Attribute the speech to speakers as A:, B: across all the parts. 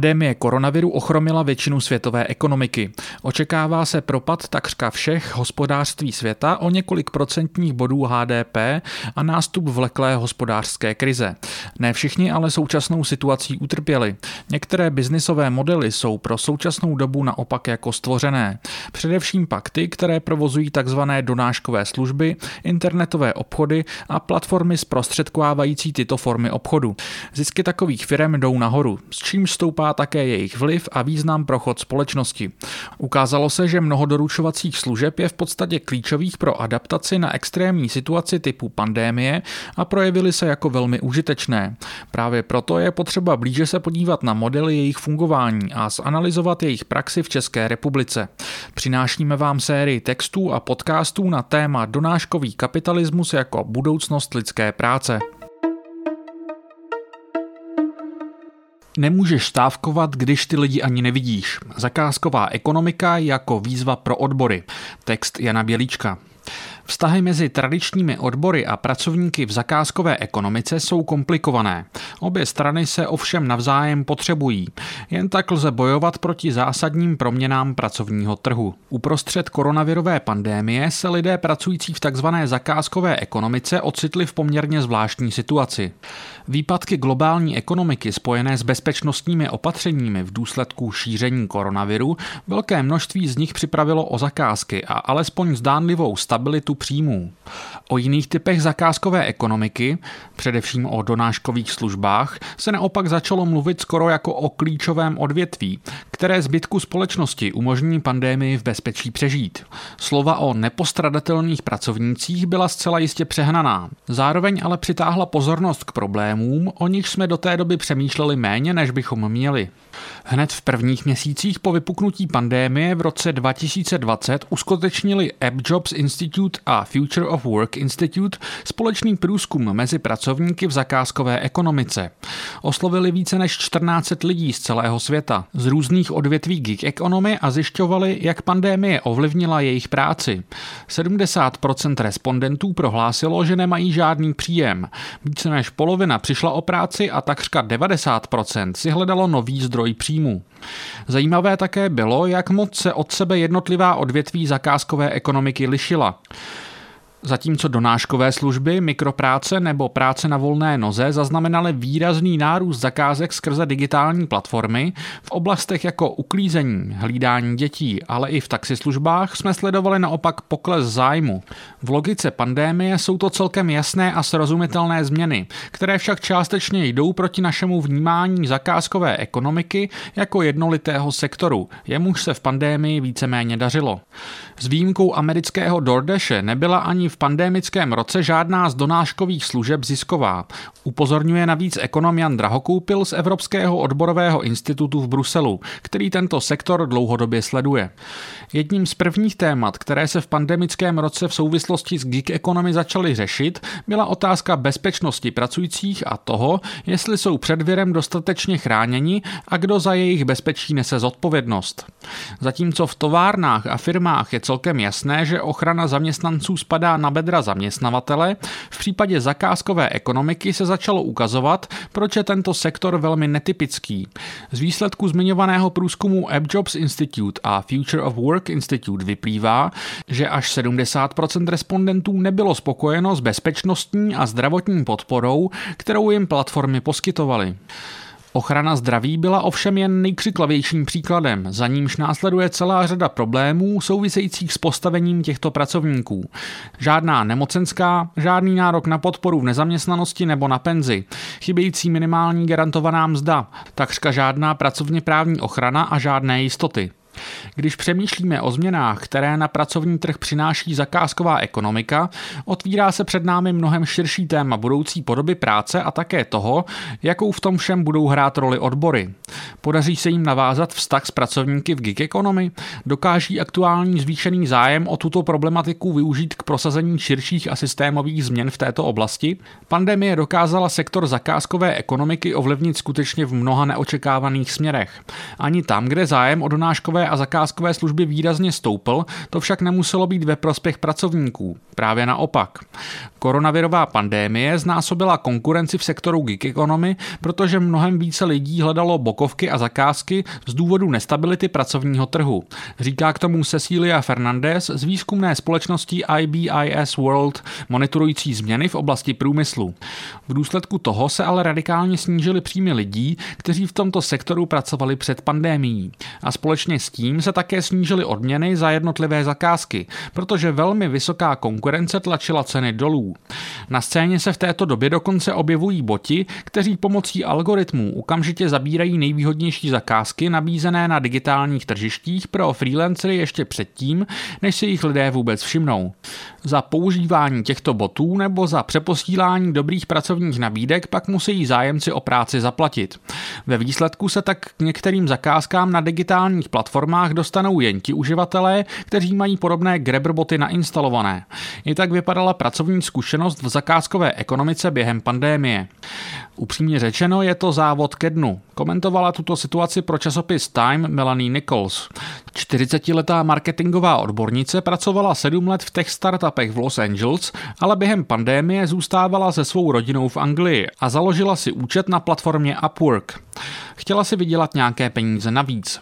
A: Pandémie koronaviru ochromila většinu světové ekonomiky. Očekává se propad takřka všech hospodářství světa o několik procentních bodů HDP a nástup vleklé hospodářské krize. Ne všichni ale současnou situací utrpěli. Některé biznisové modely jsou pro současnou dobu naopak jako stvořené. Především pak ty, které provozují tzv. donáškové služby, internetové obchody a platformy zprostředkovávající tyto formy obchodu. Zisky takových firm jdou nahoru, s čím stoupá také jejich vliv a význam pro chod společnosti. Ukázalo se, že mnoho doručovacích služeb je v podstatě klíčových pro adaptaci na extrémní situaci typu pandémie a projevily se jako velmi užitečné. Právě proto je potřeba blíže se podívat na modely jejich fungování a zanalizovat jejich praxi v České republice. Přinášíme vám sérii textů a podcastů na téma donáškový kapitalismus jako budoucnost lidské práce. Nemůžeš stávkovat, když ty lidi ani nevidíš. Zakázková ekonomika jako výzva pro odbory. Text Jana Bělíčka. Vztahy mezi tradičními odbory a pracovníky v zakázkové ekonomice jsou komplikované. Obě strany se ovšem navzájem potřebují. Jen tak lze bojovat proti zásadním proměnám pracovního trhu. Uprostřed koronavirové pandémie se lidé pracující v tzv. zakázkové ekonomice ocitli v poměrně zvláštní situaci. Výpadky globální ekonomiky spojené s bezpečnostními opatřeními v důsledku šíření koronaviru velké množství z nich připravilo o zakázky a alespoň zdánlivou stabilitu příjmů. O jiných typech zakázkové ekonomiky, především o donáškových službách, se naopak začalo mluvit skoro jako o klíčovém odvětví, které zbytku společnosti umožní pandémii v bezpečí přežít. Slova o nepostradatelných pracovnících byla zcela jistě přehnaná. Zároveň ale přitáhla pozornost k problémům, o nich jsme do té doby přemýšleli méně, než bychom měli. Hned v prvních měsících po vypuknutí pandémie v roce 2020 uskutečnili AppJobs Institute a Future of Work Institute společný průzkum mezi pracovníky v zakázkové ekonomice. Oslovili více než 14 lidí z celého světa, z různých odvětví gig economy a zjišťovali, jak pandémie ovlivnila jejich práci. 70% respondentů prohlásilo, že nemají žádný příjem. Více než polovina přišla o práci a takřka 90% si hledalo nový zdroj příjmu. Zajímavé také bylo, jak moc se od sebe jednotlivá odvětví zakázkové ekonomiky lišila. Zatímco donáškové služby, mikropráce nebo práce na volné noze zaznamenaly výrazný nárůst zakázek skrze digitální platformy, v oblastech jako uklízení, hlídání dětí, ale i v taxislužbách jsme sledovali naopak pokles zájmu. V logice pandémie jsou to celkem jasné a srozumitelné změny, které však částečně jdou proti našemu vnímání zakázkové ekonomiky jako jednolitého sektoru, jemuž se v pandémii víceméně dařilo. S výjimkou amerického DoorDashe nebyla ani v pandemickém roce žádná z donáškových služeb zisková. Upozorňuje navíc ekonom Jan Drahokoupil z Evropského odborového institutu v Bruselu, který tento sektor dlouhodobě sleduje. Jedním z prvních témat, které se v pandemickém roce v souvislosti s gig economy začaly řešit, byla otázka bezpečnosti pracujících a toho, jestli jsou před virem dostatečně chráněni a kdo za jejich bezpečí nese zodpovědnost. Zatímco v továrnách a firmách je celkem jasné, že ochrana zaměstnanců spadá na bedra zaměstnavatele, v případě zakázkové ekonomiky se začalo ukazovat, proč je tento sektor velmi netypický. Z výsledku zmiňovaného průzkumu AppJobs Institute a Future of Work Institute vyplývá, že až 70% respondentů nebylo spokojeno s bezpečnostní a zdravotní podporou, kterou jim platformy poskytovaly. Ochrana zdraví byla ovšem jen nejkřiklavějším příkladem, za nímž následuje celá řada problémů souvisejících s postavením těchto pracovníků. Žádná nemocenská, žádný nárok na podporu v nezaměstnanosti nebo na penzi, chybějící minimální garantovaná mzda, takřka žádná pracovně právní ochrana a žádné jistoty. Když přemýšlíme o změnách, které na pracovní trh přináší zakázková ekonomika, otvírá se před námi mnohem širší téma budoucí podoby práce a také toho, jakou v tom všem budou hrát roli odbory. Podaří se jim navázat vztah s pracovníky v gig economy? Dokáží aktuální zvýšený zájem o tuto problematiku využít k prosazení širších a systémových změn v této oblasti? Pandemie dokázala sektor zakázkové ekonomiky ovlivnit skutečně v mnoha neočekávaných směrech. Ani tam, kde zájem o donáškové a zakázkové služby výrazně stoupl, to však nemuselo být ve prospěch pracovníků. Právě naopak. Koronavirová pandémie znásobila konkurenci v sektoru gig economy, protože mnohem více lidí hledalo bokovky a zakázky z důvodu nestability pracovního trhu. Říká k tomu Cecilia Fernandez z výzkumné společnosti IBIS World, monitorující změny v oblasti průmyslu. V důsledku toho se ale radikálně snížily příjmy lidí, kteří v tomto sektoru pracovali před pandémií. A společně s tím se také snížily odměny za jednotlivé zakázky, protože velmi vysoká konkurence tlačila ceny dolů. Na scéně se v této době dokonce objevují boti, kteří pomocí algoritmů okamžitě zabírají nejvýhodnější zakázky nabízené na digitálních tržištích pro freelancery ještě předtím, než si jich lidé vůbec všimnou. Za používání těchto botů nebo za přeposílání dobrých pracovních nabídek pak musí zájemci o práci zaplatit. Ve výsledku se tak k některým zakázkám na digitálních platformách dostanou jen ti uživatelé, kteří mají podobné Grabberboty nainstalované. I tak vypadala pracovní zkušenost v zakázkové ekonomice během pandémie. Upřímně řečeno je to závod ke dnu. Komentovala tuto situaci pro časopis Time Melanie Nichols. 40-letá marketingová odbornice pracovala 7 let v tech startupech v Los Angeles, ale během pandémie zůstávala se svou rodinou v Anglii a založila si účet na platformě Upwork. Chtěla si vydělat nějaké peníze navíc.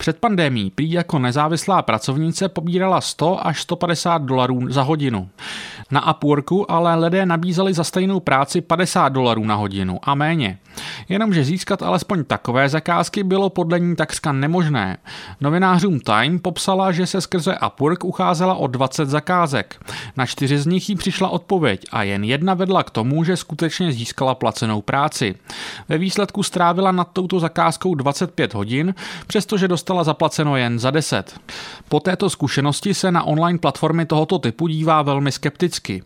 A: Před pandémí prý jako nezávislá pracovnice pobírala 100 až 150 dolarů za hodinu. Na Upworku ale lidé nabízeli za stejnou práci 50 dolarů na hodinu a méně. Jenomže získat alespoň takové zakázky bylo podle ní takřka nemožné. Novinářům Time popsala, že se skrze Upwork ucházela o 20 zakázek. Na čtyři z nich jí přišla odpověď a jen jedna vedla k tomu, že skutečně získala placenou práci. Ve výsledku strávila nad touto zakázkou 25 hodin, přestože dostala zaplaceno jen za 10. Po této zkušenosti se na online platformy tohoto typu dívá velmi skepticky.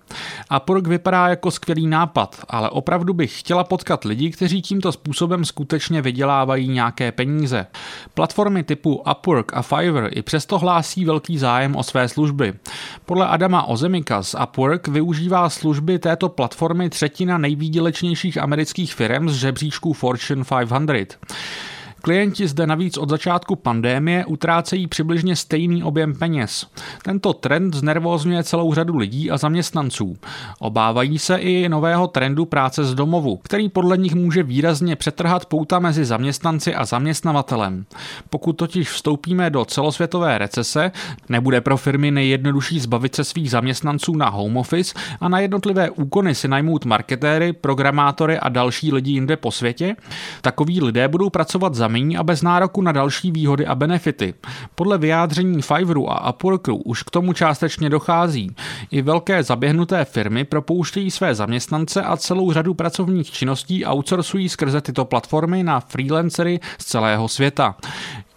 A: Upwork vypadá jako skvělý nápad, ale opravdu bych chtěla potkat lidi, kteří tímto způsobem skutečně vydělávají nějaké peníze. Platformy typu Upwork a Fiverr i přesto hlásí velký zájem o své služby. Podle Adama Ozemika z Upwork využívá služby této platformy třetina nejvýdělečnějších amerických firm z žebříčku Fortune 500. Klienti zde navíc od začátku pandémie utrácejí přibližně stejný objem peněz. Tento trend znervózňuje celou řadu lidí a zaměstnanců. Obávají se i nového trendu práce z domovu, který podle nich může výrazně přetrhat pouta mezi zaměstnanci a zaměstnavatelem. Pokud totiž vstoupíme do celosvětové recese, nebude pro firmy nejjednodušší zbavit se svých zaměstnanců na home office a na jednotlivé úkony si najmout marketéry, programátory a další lidi jinde po světě, takoví lidé budou pracovat za oznámení a bez nároku na další výhody a benefity. Podle vyjádření Fiverru a Upworku už k tomu částečně dochází. I velké zaběhnuté firmy propouštějí své zaměstnance a celou řadu pracovních činností outsourcují skrze tyto platformy na freelancery z celého světa.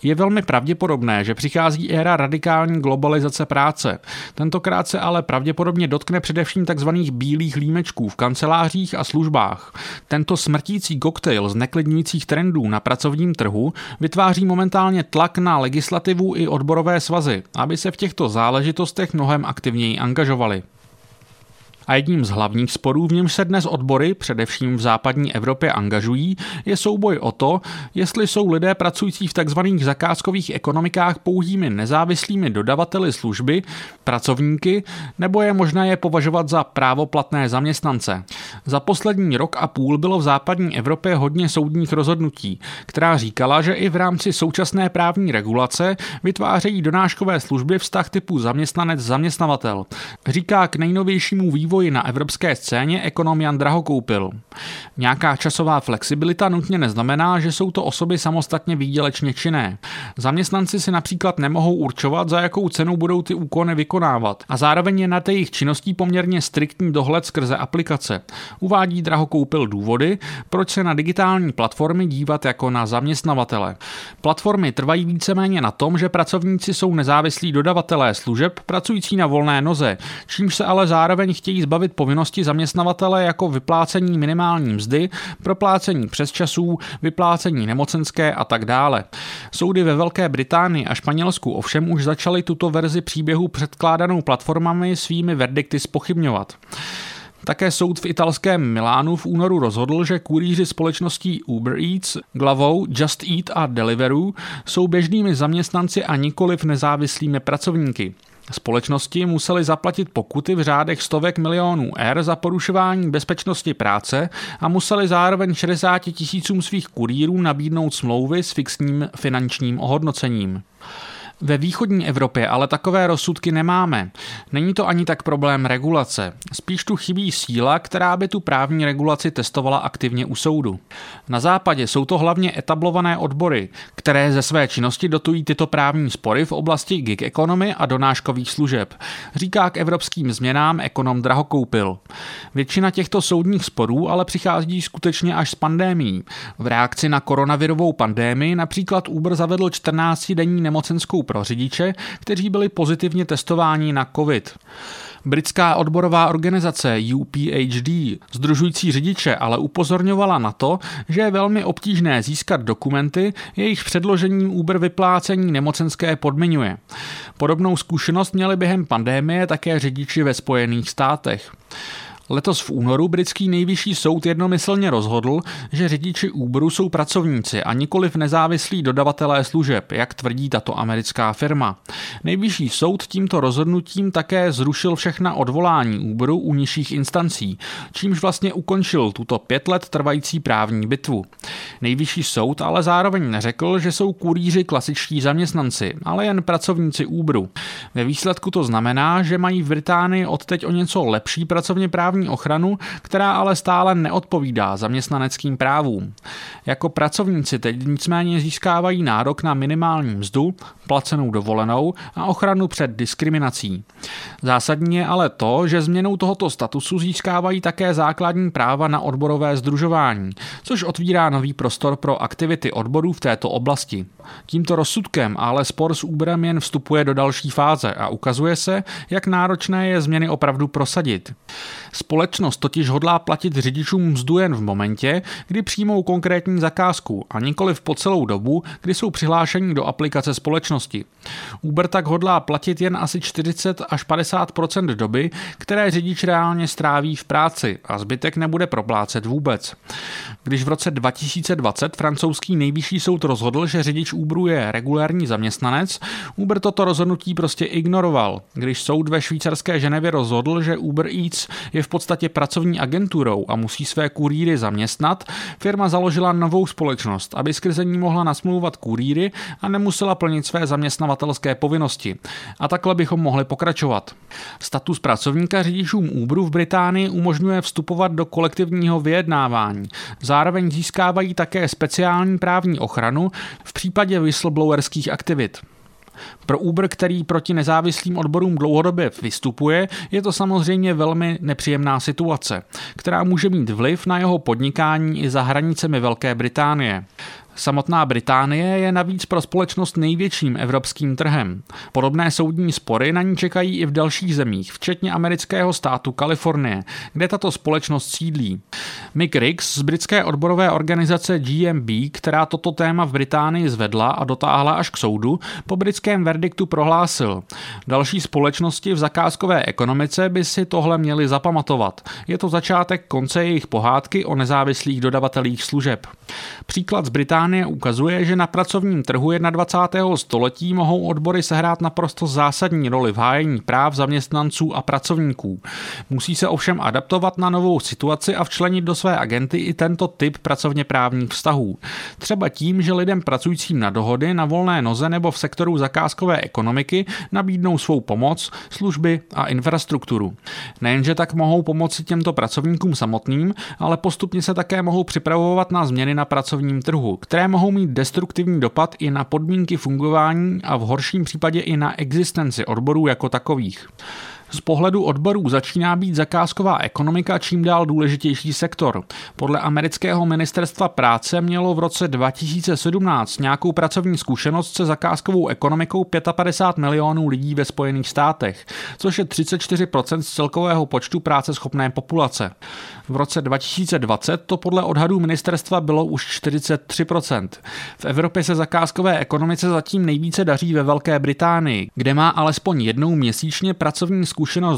A: Je velmi pravděpodobné, že přichází éra radikální globalizace práce. Tentokrát se ale pravděpodobně dotkne především tzv. bílých límečků v kancelářích a službách. Tento smrtící koktejl z neklidňujících trendů na pracovním trhu vytváří momentálně tlak na legislativu i odborové svazy, aby se v těchto záležitostech mnohem aktivněji angažovali. A jedním z hlavních sporů, v němž se dnes odbory, především v západní Evropě, angažují, je souboj o to, jestli jsou lidé pracující v tzv. zakázkových ekonomikách pouhými nezávislými dodavateli služby, pracovníky, nebo je možné je považovat za právoplatné zaměstnance. Za poslední rok a půl bylo v západní Evropě hodně soudních rozhodnutí, která říkala, že i v rámci současné právní regulace vytvářejí donáškové služby vztah typu zaměstnanec-zaměstnavatel. Říká k nejnovějšímu vývoji vývoji na evropské scéně ekonom Jan Draho koupil. Nějaká časová flexibilita nutně neznamená, že jsou to osoby samostatně výdělečně činné. Zaměstnanci si například nemohou určovat, za jakou cenu budou ty úkony vykonávat a zároveň je na jejich činností poměrně striktní dohled skrze aplikace. Uvádí Draho koupil důvody, proč se na digitální platformy dívat jako na zaměstnavatele. Platformy trvají víceméně na tom, že pracovníci jsou nezávislí dodavatelé služeb pracující na volné noze, čímž se ale zároveň chtějí zbavit povinnosti zaměstnavatele jako vyplácení minimální mzdy, proplácení přesčasů, vyplácení nemocenské a tak dále. Soudy ve Velké Británii a Španělsku ovšem už začaly tuto verzi příběhu předkládanou platformami svými verdikty spochybňovat. Také soud v italském Milánu v únoru rozhodl, že kurýři společností Uber Eats, Glavou, Just Eat a Deliveroo jsou běžnými zaměstnanci a nikoliv nezávislými pracovníky. Společnosti musely zaplatit pokuty v řádech stovek milionů R za porušování bezpečnosti práce a museli zároveň 60 tisícům svých kurýrů nabídnout smlouvy s fixním finančním ohodnocením. Ve východní Evropě ale takové rozsudky nemáme. Není to ani tak problém regulace. Spíš tu chybí síla, která by tu právní regulaci testovala aktivně u soudu. Na západě jsou to hlavně etablované odbory, které ze své činnosti dotují tyto právní spory v oblasti gig economy a donáškových služeb. Říká k evropským změnám ekonom Drahokoupil. Většina těchto soudních sporů ale přichází skutečně až s pandémií. V reakci na koronavirovou pandémii například Uber zavedl 14-denní nemocenskou pro řidiče, kteří byli pozitivně testováni na COVID. Britská odborová organizace UPHD, združující řidiče, ale upozorňovala na to, že je velmi obtížné získat dokumenty, jejich předložením Uber vyplácení nemocenské podmiňuje. Podobnou zkušenost měli během pandémie také řidiči ve Spojených státech. Letos v únoru britský nejvyšší soud jednomyslně rozhodl, že řidiči Uberu jsou pracovníci a nikoliv nezávislí dodavatelé služeb, jak tvrdí tato americká firma. Nejvyšší soud tímto rozhodnutím také zrušil všechna odvolání Uberu u nižších instancí, čímž vlastně ukončil tuto pět let trvající právní bitvu. Nejvyšší soud ale zároveň neřekl, že jsou kurýři klasičtí zaměstnanci, ale jen pracovníci Uberu. Ve výsledku to znamená, že mají v Británii odteď o něco lepší pracovně právní právní ochranu, která ale stále neodpovídá zaměstnaneckým právům. Jako pracovníci teď nicméně získávají nárok na minimální mzdu, placenou dovolenou a ochranu před diskriminací. Zásadní je ale to, že změnou tohoto statusu získávají také základní práva na odborové združování, což otvírá nový prostor pro aktivity odborů v této oblasti. Tímto rozsudkem ale spor s Uberem jen vstupuje do další fáze a ukazuje se, jak náročné je změny opravdu prosadit. Společnost totiž hodlá platit řidičům mzdu jen v momentě, kdy přijmou konkrétní zakázku a nikoli po celou dobu, kdy jsou přihlášeni do aplikace společnosti. Uber tak hodlá platit jen asi 40 až 50% doby, které řidič reálně stráví v práci a zbytek nebude proplácet vůbec. Když v roce 2020 francouzský nejvyšší soud rozhodl, že řidič Uberu je regulární zaměstnanec, Uber toto rozhodnutí prostě ignoroval. Když soud ve švýcarské Ženevě rozhodl, že Uber Eats je v podstatě pracovní agenturou a musí své kurýry zaměstnat, firma založila novou společnost, aby skrze ní mohla nasmlouvat kurýry a nemusela plnit své zaměstnavatelské povinnosti. A takhle bychom mohli pokračovat. Status pracovníka řidičům Uberu v Británii umožňuje vstupovat do kolektivního vyjednávání. Zároveň získávají také speciální právní ochranu v případě whistleblowerských aktivit. Pro Uber, který proti nezávislým odborům dlouhodobě vystupuje, je to samozřejmě velmi nepříjemná situace, která může mít vliv na jeho podnikání i za hranicemi Velké Británie. Samotná Británie je navíc pro společnost největším evropským trhem. Podobné soudní spory na ní čekají i v dalších zemích, včetně amerického státu Kalifornie, kde tato společnost sídlí. Mick Riggs z britské odborové organizace GMB, která toto téma v Británii zvedla a dotáhla až k soudu, po britském verdiktu prohlásil. Další společnosti v zakázkové ekonomice by si tohle měly zapamatovat. Je to začátek konce jejich pohádky o nezávislých dodavatelích služeb. Příklad z Británie Británie ukazuje, že na pracovním trhu 21. století mohou odbory sehrát naprosto zásadní roli v hájení práv zaměstnanců a pracovníků. Musí se ovšem adaptovat na novou situaci a včlenit do své agenty i tento typ pracovně právních vztahů. Třeba tím, že lidem pracujícím na dohody, na volné noze nebo v sektoru zakázkové ekonomiky nabídnou svou pomoc, služby a infrastrukturu. Nejenže tak mohou pomoci těmto pracovníkům samotným, ale postupně se také mohou připravovat na změny na pracovním trhu, které které mohou mít destruktivní dopad i na podmínky fungování a v horším případě i na existenci odborů jako takových. Z pohledu odborů začíná být zakázková ekonomika čím dál důležitější sektor. Podle amerického ministerstva práce mělo v roce 2017 nějakou pracovní zkušenost se zakázkovou ekonomikou 55 milionů lidí ve Spojených státech, což je 34% z celkového počtu práce schopné populace. V roce 2020 to podle odhadů ministerstva bylo už 43%. V Evropě se zakázkové ekonomice zatím nejvíce daří ve Velké Británii, kde má alespoň jednou měsíčně pracovní zkušenost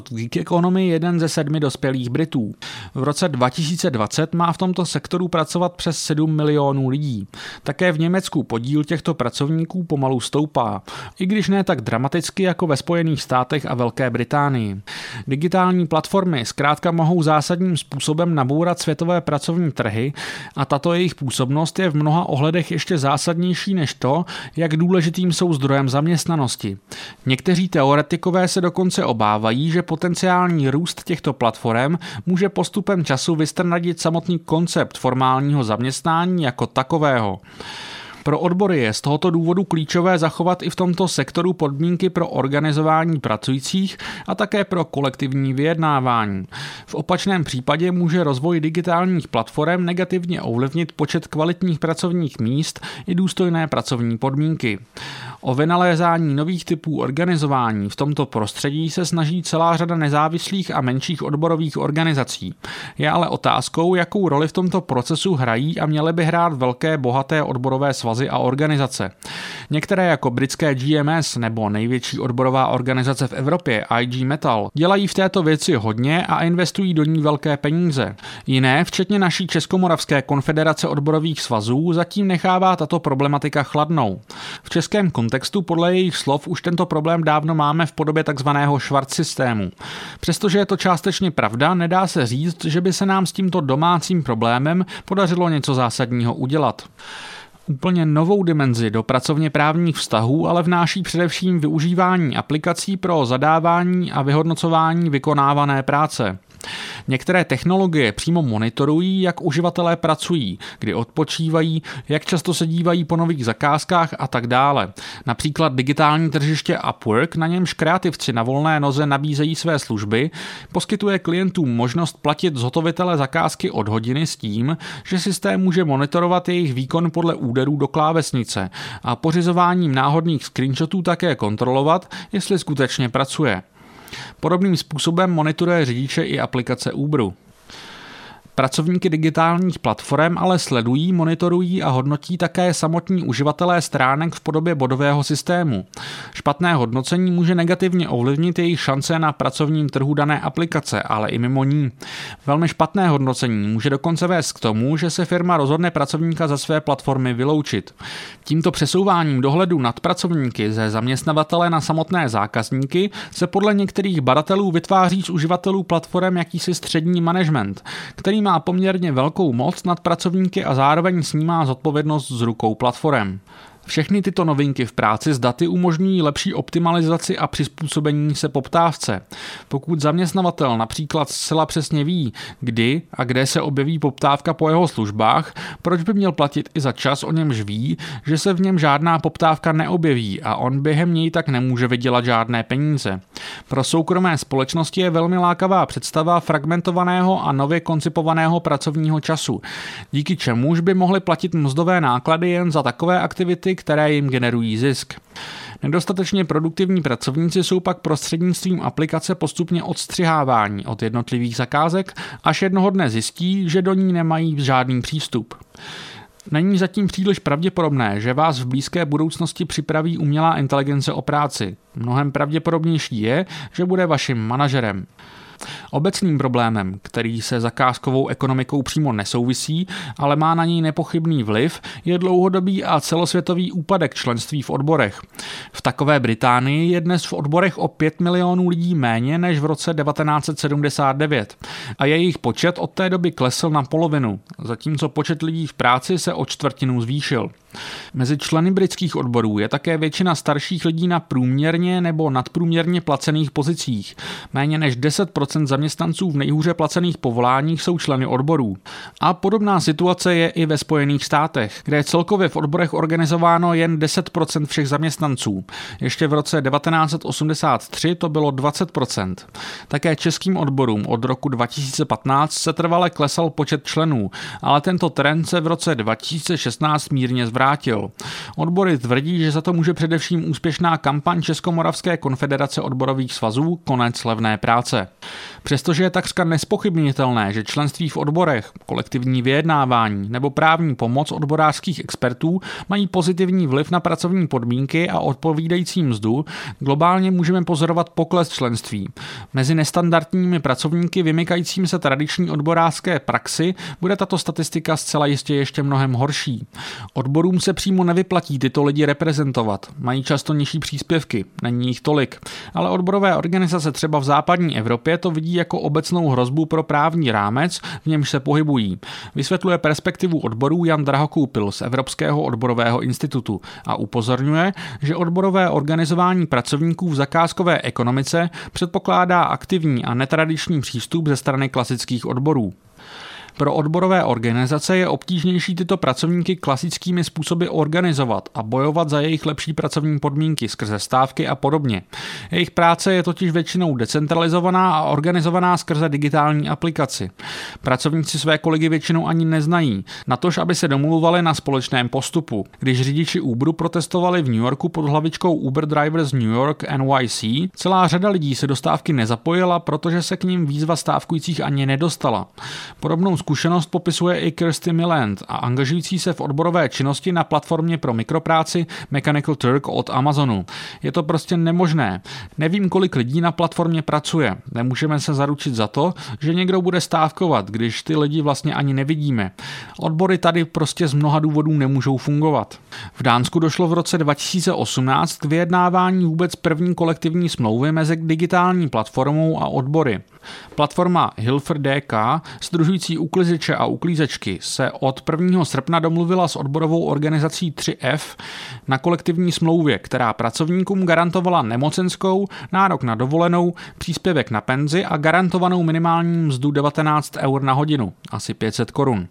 A: Geek Economy jeden ze sedmi dospělých Britů. V roce 2020 má v tomto sektoru pracovat přes 7 milionů lidí. Také v Německu podíl těchto pracovníků pomalu stoupá, i když ne tak dramaticky jako ve Spojených státech a Velké Británii. Digitální platformy zkrátka mohou zásadním způsobem nabourat světové pracovní trhy a tato jejich působnost je v mnoha ohledech ještě zásadnější než to, jak důležitým jsou zdrojem zaměstnanosti. Někteří teoretikové se dokonce obávají, že potenciální růst těchto platform může postupem času vystrnadit samotný koncept formálního zaměstnání jako takového. Pro odbory je z tohoto důvodu klíčové zachovat i v tomto sektoru podmínky pro organizování pracujících a také pro kolektivní vyjednávání. V opačném případě může rozvoj digitálních platform negativně ovlivnit počet kvalitních pracovních míst i důstojné pracovní podmínky. O vynalézání nových typů organizování v tomto prostředí se snaží celá řada nezávislých a menších odborových organizací. Je ale otázkou, jakou roli v tomto procesu hrají a měly by hrát velké bohaté odborové svazy a organizace. Některé jako britské GMS nebo největší odborová organizace v Evropě IG Metal dělají v této věci hodně a investují do ní velké peníze. Jiné, včetně naší Českomoravské konfederace odborových svazů, zatím nechává tato problematika chladnou. V českém podle jejich slov už tento problém dávno máme v podobě takzvaného švart systému. Přestože je to částečně pravda, nedá se říct, že by se nám s tímto domácím problémem podařilo něco zásadního udělat úplně novou dimenzi do pracovně právních vztahů, ale vnáší především využívání aplikací pro zadávání a vyhodnocování vykonávané práce. Některé technologie přímo monitorují, jak uživatelé pracují, kdy odpočívají, jak často se dívají po nových zakázkách a tak dále. Například digitální tržiště Upwork, na němž kreativci na volné noze nabízejí své služby, poskytuje klientům možnost platit zhotovitele zakázky od hodiny s tím, že systém může monitorovat jejich výkon podle úderů do klávesnice a pořizováním náhodných screenshotů také kontrolovat, jestli skutečně pracuje. Podobným způsobem monitoruje řidiče i aplikace Uberu. Pracovníky digitálních platform ale sledují, monitorují a hodnotí také samotní uživatelé stránek v podobě bodového systému. Špatné hodnocení může negativně ovlivnit jejich šance na pracovním trhu dané aplikace, ale i mimo ní. Velmi špatné hodnocení může dokonce vést k tomu, že se firma rozhodne pracovníka ze své platformy vyloučit. Tímto přesouváním dohledu nad pracovníky ze zaměstnavatele na samotné zákazníky se podle některých badatelů vytváří z uživatelů platform jakýsi střední management, který má má poměrně velkou moc nad pracovníky a zároveň snímá zodpovědnost z rukou platform. Všechny tyto novinky v práci s daty umožňují lepší optimalizaci a přizpůsobení se poptávce. Pokud zaměstnavatel například zcela přesně ví, kdy a kde se objeví poptávka po jeho službách, proč by měl platit i za čas, o němž ví, že se v něm žádná poptávka neobjeví a on během něj tak nemůže vydělat žádné peníze. Pro soukromé společnosti je velmi lákavá představa fragmentovaného a nově koncipovaného pracovního času, díky čemuž by mohli platit mzdové náklady jen za takové aktivity, které jim generují zisk. Nedostatečně produktivní pracovníci jsou pak prostřednictvím aplikace postupně odstřihávání od jednotlivých zakázek, až jednoho dne zjistí, že do ní nemají žádný přístup. Není zatím příliš pravděpodobné, že vás v blízké budoucnosti připraví umělá inteligence o práci. Mnohem pravděpodobnější je, že bude vaším manažerem. Obecným problémem, který se zakázkovou ekonomikou přímo nesouvisí, ale má na ní nepochybný vliv, je dlouhodobý a celosvětový úpadek členství v odborech. V takové Británii je dnes v odborech o 5 milionů lidí méně než v roce 1979 a jejich počet od té doby klesl na polovinu, zatímco počet lidí v práci se o čtvrtinu zvýšil. Mezi členy britských odborů je také většina starších lidí na průměrně nebo nadprůměrně placených pozicích. Méně než 10% zaměstnanců v nejhůře placených povoláních jsou členy odborů. A podobná situace je i ve Spojených státech, kde je celkově v odborech organizováno jen 10% všech zaměstnanců. Ještě v roce 1983 to bylo 20%. Také českým odborům od roku 2015 se trvale klesal počet členů, ale tento trend se v roce 2016 mírně zvrátil vrátil. Odbory tvrdí, že za to může především úspěšná kampaň Českomoravské konfederace odborových svazů Konec levné práce. Přestože je takřka nespochybnitelné, že členství v odborech, kolektivní vyjednávání nebo právní pomoc odborářských expertů mají pozitivní vliv na pracovní podmínky a odpovídající mzdu, globálně můžeme pozorovat pokles členství. Mezi nestandardními pracovníky vymykajícími se tradiční odborářské praxi bude tato statistika zcela jistě ještě mnohem horší. Odborům se přímo nevyplatí tyto lidi reprezentovat, mají často nižší příspěvky, není jich tolik, ale odborové organizace třeba v západní Evropě to vidí jako obecnou hrozbu pro právní rámec, v němž se pohybují. Vysvětluje perspektivu odborů Jan Drahokoupil z Evropského odborového institutu a upozorňuje, že odborové organizování pracovníků v zakázkové ekonomice předpokládá aktivní a netradiční přístup ze strany klasických odborů. Pro odborové organizace je obtížnější tyto pracovníky klasickými způsoby organizovat a bojovat za jejich lepší pracovní podmínky skrze stávky a podobně. Jejich práce je totiž většinou decentralizovaná a organizovaná skrze digitální aplikaci. Pracovníci své kolegy většinou ani neznají, natož aby se domluvali na společném postupu. Když řidiči Uberu protestovali v New Yorku pod hlavičkou Uber Drivers New York NYC, celá řada lidí se do stávky nezapojila, protože se k ním výzva stávkujících ani nedostala. Podobnou zkušenost popisuje i Kirsty Milland a angažující se v odborové činnosti na platformě pro mikropráci Mechanical Turk od Amazonu. Je to prostě nemožné. Nevím, kolik lidí na platformě pracuje. Nemůžeme se zaručit za to, že někdo bude stávkovat, když ty lidi vlastně ani nevidíme. Odbory tady prostě z mnoha důvodů nemůžou fungovat. V Dánsku došlo v roce 2018 k vyjednávání vůbec první kolektivní smlouvy mezi digitální platformou a odbory. Platforma Hilfer DK, združující uklizeče a uklízečky, se od 1. srpna domluvila s odborovou organizací 3F na kolektivní smlouvě, která pracovníkům garantovala nemocenskou, nárok na dovolenou, příspěvek na penzi a garantovanou minimální mzdu 19 eur na hodinu, asi 500 korun.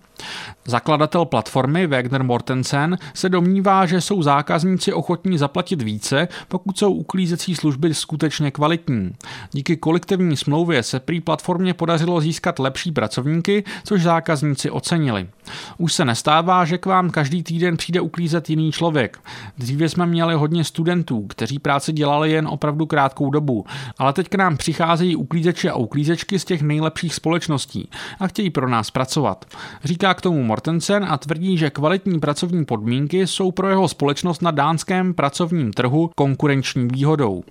A: Zakladatel platformy Wagner Mortensen se domnívá, že jsou zákazníci ochotní zaplatit více, pokud jsou uklízecí služby skutečně kvalitní. Díky kolektivní smlouvě se prý platformě podařilo získat lepší pracovníky, což zákazníci ocenili. Už se nestává, že k vám každý týden přijde uklízet jiný člověk. Dříve jsme měli hodně studentů, kteří práci dělali jen opravdu krátkou dobu, ale teď k nám přicházejí uklízeči a uklízečky z těch nejlepších společností a chtějí pro nás pracovat. Říká k tomu Mortensen a tvrdí, že kvalitní pracovní podmínky jsou pro jeho společnost na dánském pracovním trhu konkurenční výhodou.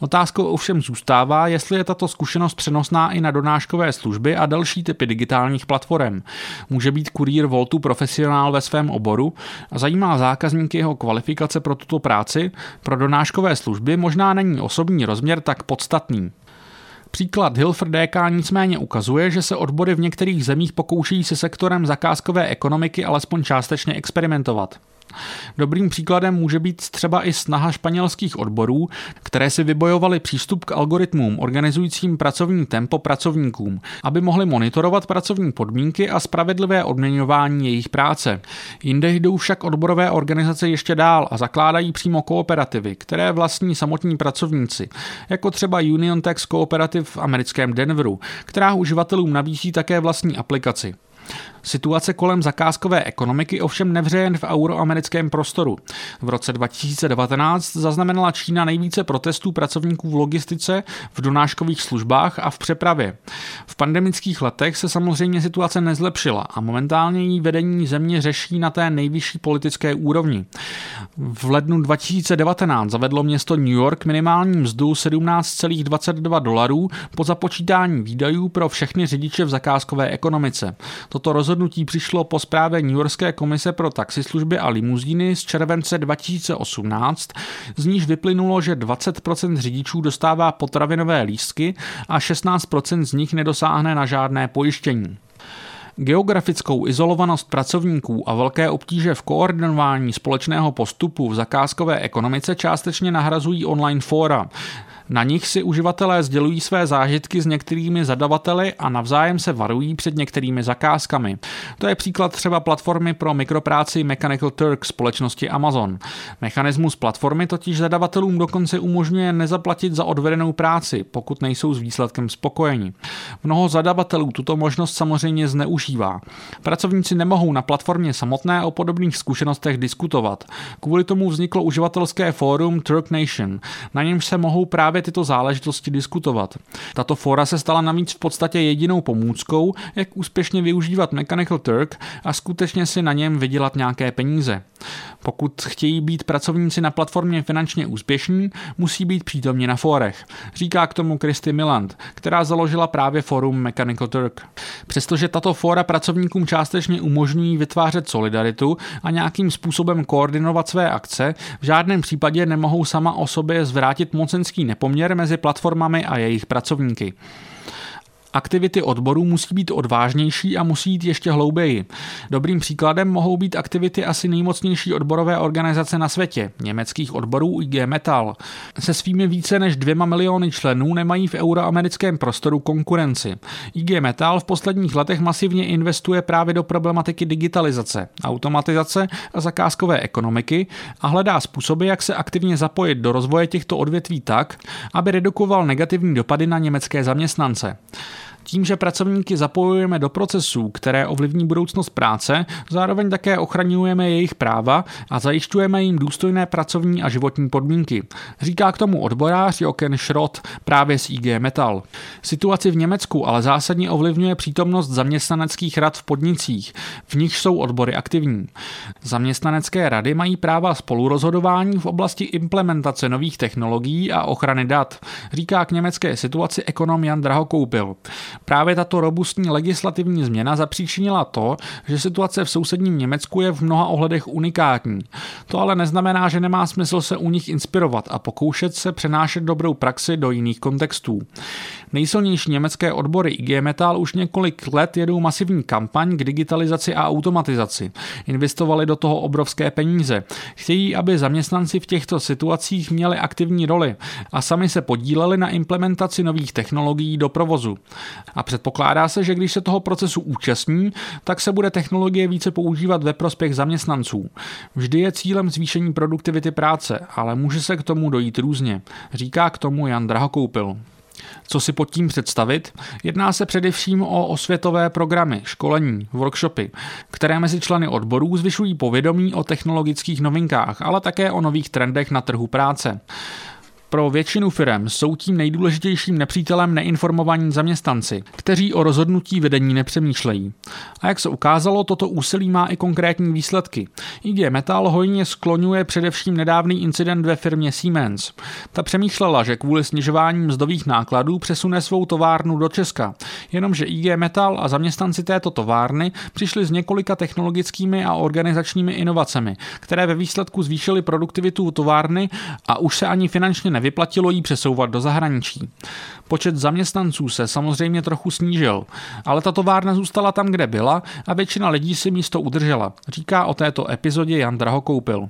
A: Otázkou ovšem zůstává, jestli je tato zkušenost přenosná i na donáškové služby a další typy digitálních platform. Může být kurýr Voltu profesionál ve svém oboru a zajímá zákazníky jeho kvalifikace pro tuto práci, pro donáškové služby možná není osobní rozměr tak podstatný. Příklad Hilfer DK nicméně ukazuje, že se odbory v některých zemích pokouší se sektorem zakázkové ekonomiky alespoň částečně experimentovat. Dobrým příkladem může být třeba i snaha španělských odborů, které si vybojovaly přístup k algoritmům organizujícím pracovní tempo pracovníkům, aby mohli monitorovat pracovní podmínky a spravedlivé odměňování jejich práce. Jinde jdou však odborové organizace ještě dál a zakládají přímo kooperativy, které vlastní samotní pracovníci, jako třeba Union Tax Cooperative v americkém Denveru, která uživatelům nabízí také vlastní aplikaci. Situace kolem zakázkové ekonomiky ovšem nevře jen v euroamerickém prostoru. V roce 2019 zaznamenala Čína nejvíce protestů pracovníků v logistice, v donáškových službách a v přepravě. V pandemických letech se samozřejmě situace nezlepšila a momentálně jí vedení země řeší na té nejvyšší politické úrovni. V lednu 2019 zavedlo město New York minimální mzdu 17,22 dolarů po započítání výdajů pro všechny řidiče v zakázkové ekonomice. Toto rozhodnutí přišlo po zprávě New Yorkské komise pro taxislužby a limuzíny z července 2018, z níž vyplynulo, že 20% řidičů dostává potravinové lístky a 16% z nich nedosáhne na žádné pojištění. Geografickou izolovanost pracovníků a velké obtíže v koordinování společného postupu v zakázkové ekonomice částečně nahrazují online fóra. Na nich si uživatelé sdělují své zážitky s některými zadavateli a navzájem se varují před některými zakázkami. To je příklad třeba platformy pro mikropráci Mechanical Turk společnosti Amazon. Mechanismus platformy totiž zadavatelům dokonce umožňuje nezaplatit za odvedenou práci, pokud nejsou s výsledkem spokojeni. Mnoho zadavatelů tuto možnost samozřejmě zneužívá. Pracovníci nemohou na platformě samotné o podobných zkušenostech diskutovat. Kvůli tomu vzniklo uživatelské fórum Turk Nation, na němž se mohou právě právě tyto záležitosti diskutovat. Tato fora se stala navíc v podstatě jedinou pomůckou, jak úspěšně využívat Mechanical Turk a skutečně si na něm vydělat nějaké peníze. Pokud chtějí být pracovníci na platformě finančně úspěšní, musí být přítomni na fórech. Říká k tomu Christy Miland, která založila právě forum Mechanical Turk. Přestože tato fóra pracovníkům částečně umožňují vytvářet solidaritu a nějakým způsobem koordinovat své akce, v žádném případě nemohou sama o sobě zvrátit mocenský nepoměr mezi platformami a jejich pracovníky. Aktivity odborů musí být odvážnější a musí jít ještě hlouběji. Dobrým příkladem mohou být aktivity asi nejmocnější odborové organizace na světě, německých odborů IG Metal. Se svými více než dvěma miliony členů nemají v euroamerickém prostoru konkurenci. IG Metal v posledních letech masivně investuje právě do problematiky digitalizace, automatizace a zakázkové ekonomiky a hledá způsoby, jak se aktivně zapojit do rozvoje těchto odvětví tak, aby redukoval negativní dopady na německé zaměstnance. Tím, že pracovníky zapojujeme do procesů, které ovlivní budoucnost práce, zároveň také ochraňujeme jejich práva a zajišťujeme jim důstojné pracovní a životní podmínky. Říká k tomu odborář Joken Schrott právě z IG Metal. Situaci v Německu ale zásadně ovlivňuje přítomnost zaměstnaneckých rad v podnicích, v nich jsou odbory aktivní. Zaměstnanecké rady mají práva spolurozhodování v oblasti implementace nových technologií a ochrany dat, říká k německé situaci ekonom Jan Drahokoupil. Právě tato robustní legislativní změna zapříčinila to, že situace v sousedním Německu je v mnoha ohledech unikátní. To ale neznamená, že nemá smysl se u nich inspirovat a pokoušet se přenášet dobrou praxi do jiných kontextů. Nejsilnější německé odbory IG Metal už několik let jedou masivní kampaň k digitalizaci a automatizaci. Investovali do toho obrovské peníze. Chtějí, aby zaměstnanci v těchto situacích měli aktivní roli a sami se podíleli na implementaci nových technologií do provozu. A předpokládá se, že když se toho procesu účastní, tak se bude technologie více používat ve prospěch zaměstnanců. Vždy je cílem zvýšení produktivity práce, ale může se k tomu dojít různě, říká k tomu Jan Drahokoupil. Co si pod tím představit? Jedná se především o osvětové programy, školení, workshopy, které mezi členy odborů zvyšují povědomí o technologických novinkách, ale také o nových trendech na trhu práce. Pro většinu firm jsou tím nejdůležitějším nepřítelem neinformovaní zaměstnanci, kteří o rozhodnutí vedení nepřemýšlejí. A jak se ukázalo, toto úsilí má i konkrétní výsledky. IG Metal hojně skloňuje především nedávný incident ve firmě Siemens. Ta přemýšlela, že kvůli snižování mzdových nákladů přesune svou továrnu do Česka, jenomže IG Metal a zaměstnanci této továrny přišli s několika technologickými a organizačními inovacemi, které ve výsledku zvýšily produktivitu továrny a už se ani finančně nevyplatilo jí přesouvat do zahraničí. Počet zaměstnanců se samozřejmě trochu snížil, ale ta továrna zůstala tam, kde byla a většina lidí si místo udržela, říká o této epizodě Jan Drahokoupil.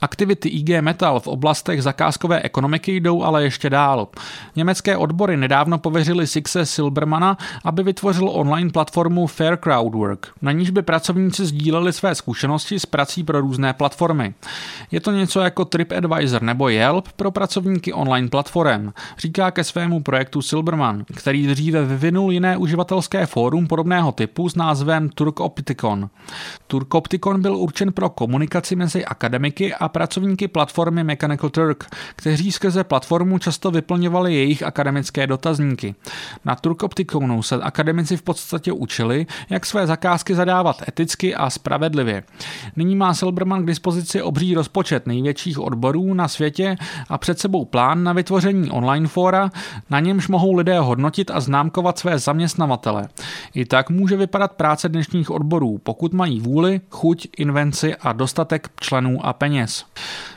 A: Aktivity IG Metal v oblastech zakázkové ekonomiky jdou ale ještě dál. Německé odbory nedávno pověřili Sixe Silbermana, aby vytvořil online platformu Fair Crowdwork, na níž by pracovníci sdíleli své zkušenosti s prací pro různé platformy. Je to něco jako TripAdvisor nebo Yelp pro pracovníky online platform, říká ke svému projektu Silberman, který dříve vyvinul jiné uživatelské fórum podobného typu s názvem Turkopticon. Turkopticon byl určen pro komunikaci mezi akademiky a pracovníky platformy Mechanical Turk, kteří skrze platformu často vyplňovali jejich akademické dotazníky. Na Turkopticonu se akademici v podstatě učili, jak své zakázky zadávat eticky a spravedlivě. Nyní má Silberman k dispozici obří rozpočet největších odborů na světě a před sebou plán na vytvoření online fóra, na němž mohou lidé hodnotit a známkovat své zaměstnavatele. I tak může vypadat práce dnešních odborů, pokud mají vůli, chuť, invenci a dostatek členů a peněz.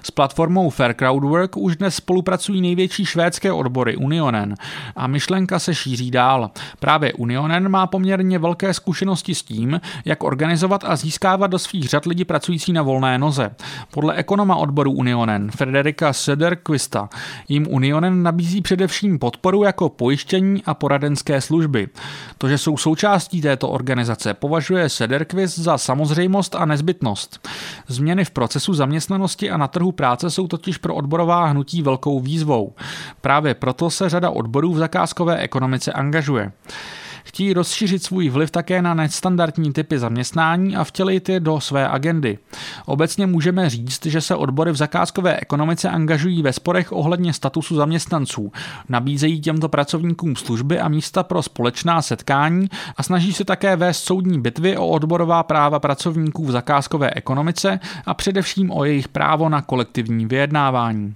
A: S platformou Fair Crowdwork už dnes spolupracují největší švédské odbory Unionen a myšlenka se šíří dál. Právě Unionen má poměrně velké zkušenosti s tím, jak organizovat a získávat do svých řad lidi pracující na volné noze. Podle ekonoma odboru Unionen Frederika Söderqvista jim Unionen nabízí především podporu jako pojištění a poradenské služby. To, že jsou součástí této organizace, považuje Sederqvist za samozřejmost a nezbytnost. Změny v procesu zaměstnanosti a na trhu práce jsou totiž pro odborová hnutí velkou výzvou. Právě proto se řada odborů v zakázkové ekonomice angažuje. Chtějí rozšířit svůj vliv také na nestandardní typy zaměstnání a vtělit je do své agendy. Obecně můžeme říct, že se odbory v zakázkové ekonomice angažují ve sporech ohledně statusu zaměstnanců, nabízejí těmto pracovníkům služby a místa pro společná setkání a snaží se také vést soudní bitvy o odborová práva pracovníků v zakázkové ekonomice a především o jejich právo na kolektivní vyjednávání.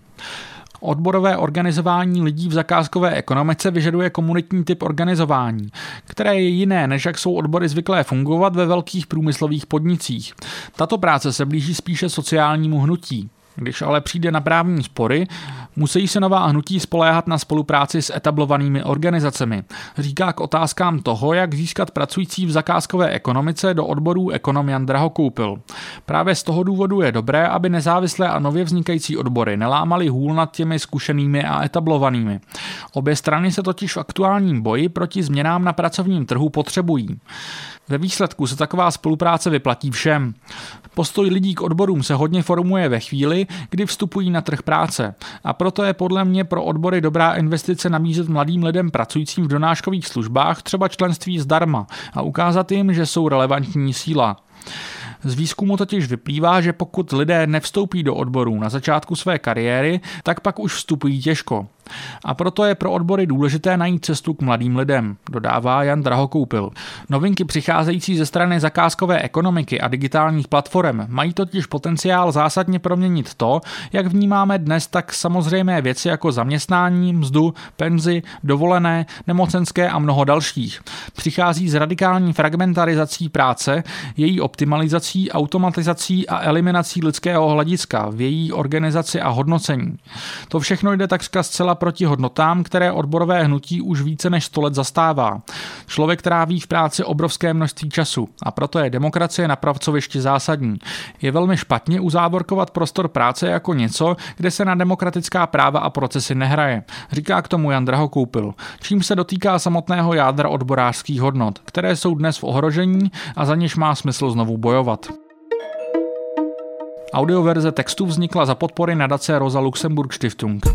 A: Odborové organizování lidí v zakázkové ekonomice vyžaduje komunitní typ organizování, které je jiné, než jak jsou odbory zvyklé fungovat ve velkých průmyslových podnicích. Tato práce se blíží spíše sociálnímu hnutí. Když ale přijde na právní spory, musí se nová hnutí spoléhat na spolupráci s etablovanými organizacemi. Říká k otázkám toho, jak získat pracující v zakázkové ekonomice do odborů ekonom Jan Drahokoupil. Právě z toho důvodu je dobré, aby nezávislé a nově vznikající odbory nelámaly hůl nad těmi zkušenými a etablovanými. Obě strany se totiž v aktuálním boji proti změnám na pracovním trhu potřebují. Ve výsledku se taková spolupráce vyplatí všem. Postoj lidí k odborům se hodně formuje ve kdy vstupují na trh práce. A proto je podle mě pro odbory dobrá investice nabízet mladým lidem pracujícím v donáškových službách třeba členství zdarma a ukázat jim, že jsou relevantní síla. Z výzkumu totiž vyplývá, že pokud lidé nevstoupí do odborů na začátku své kariéry, tak pak už vstupují těžko. A proto je pro odbory důležité najít cestu k mladým lidem, dodává Jan Drahokoupil. Novinky přicházející ze strany zakázkové ekonomiky a digitálních platform mají totiž potenciál zásadně proměnit to, jak vnímáme dnes tak samozřejmé věci jako zaměstnání, mzdu, penzi, dovolené, nemocenské a mnoho dalších. Přichází s radikální fragmentarizací práce, její optimalizací, automatizací a eliminací lidského hlediska v její organizaci a hodnocení. To všechno jde takřka zcela proti hodnotám, které odborové hnutí už více než 100 let zastává. Člověk tráví v práci obrovské množství času a proto je demokracie na pracovišti zásadní. Je velmi špatně uzávorkovat prostor práce jako něco, kde se na demokratická práva a procesy nehraje, říká k tomu Jan Drahokoupil, čím se dotýká samotného jádra odborářských hodnot, které jsou dnes v ohrožení a za něž má smysl znovu bojovat. Audioverze textu vznikla za podpory nadace Rosa Luxemburg Stiftung.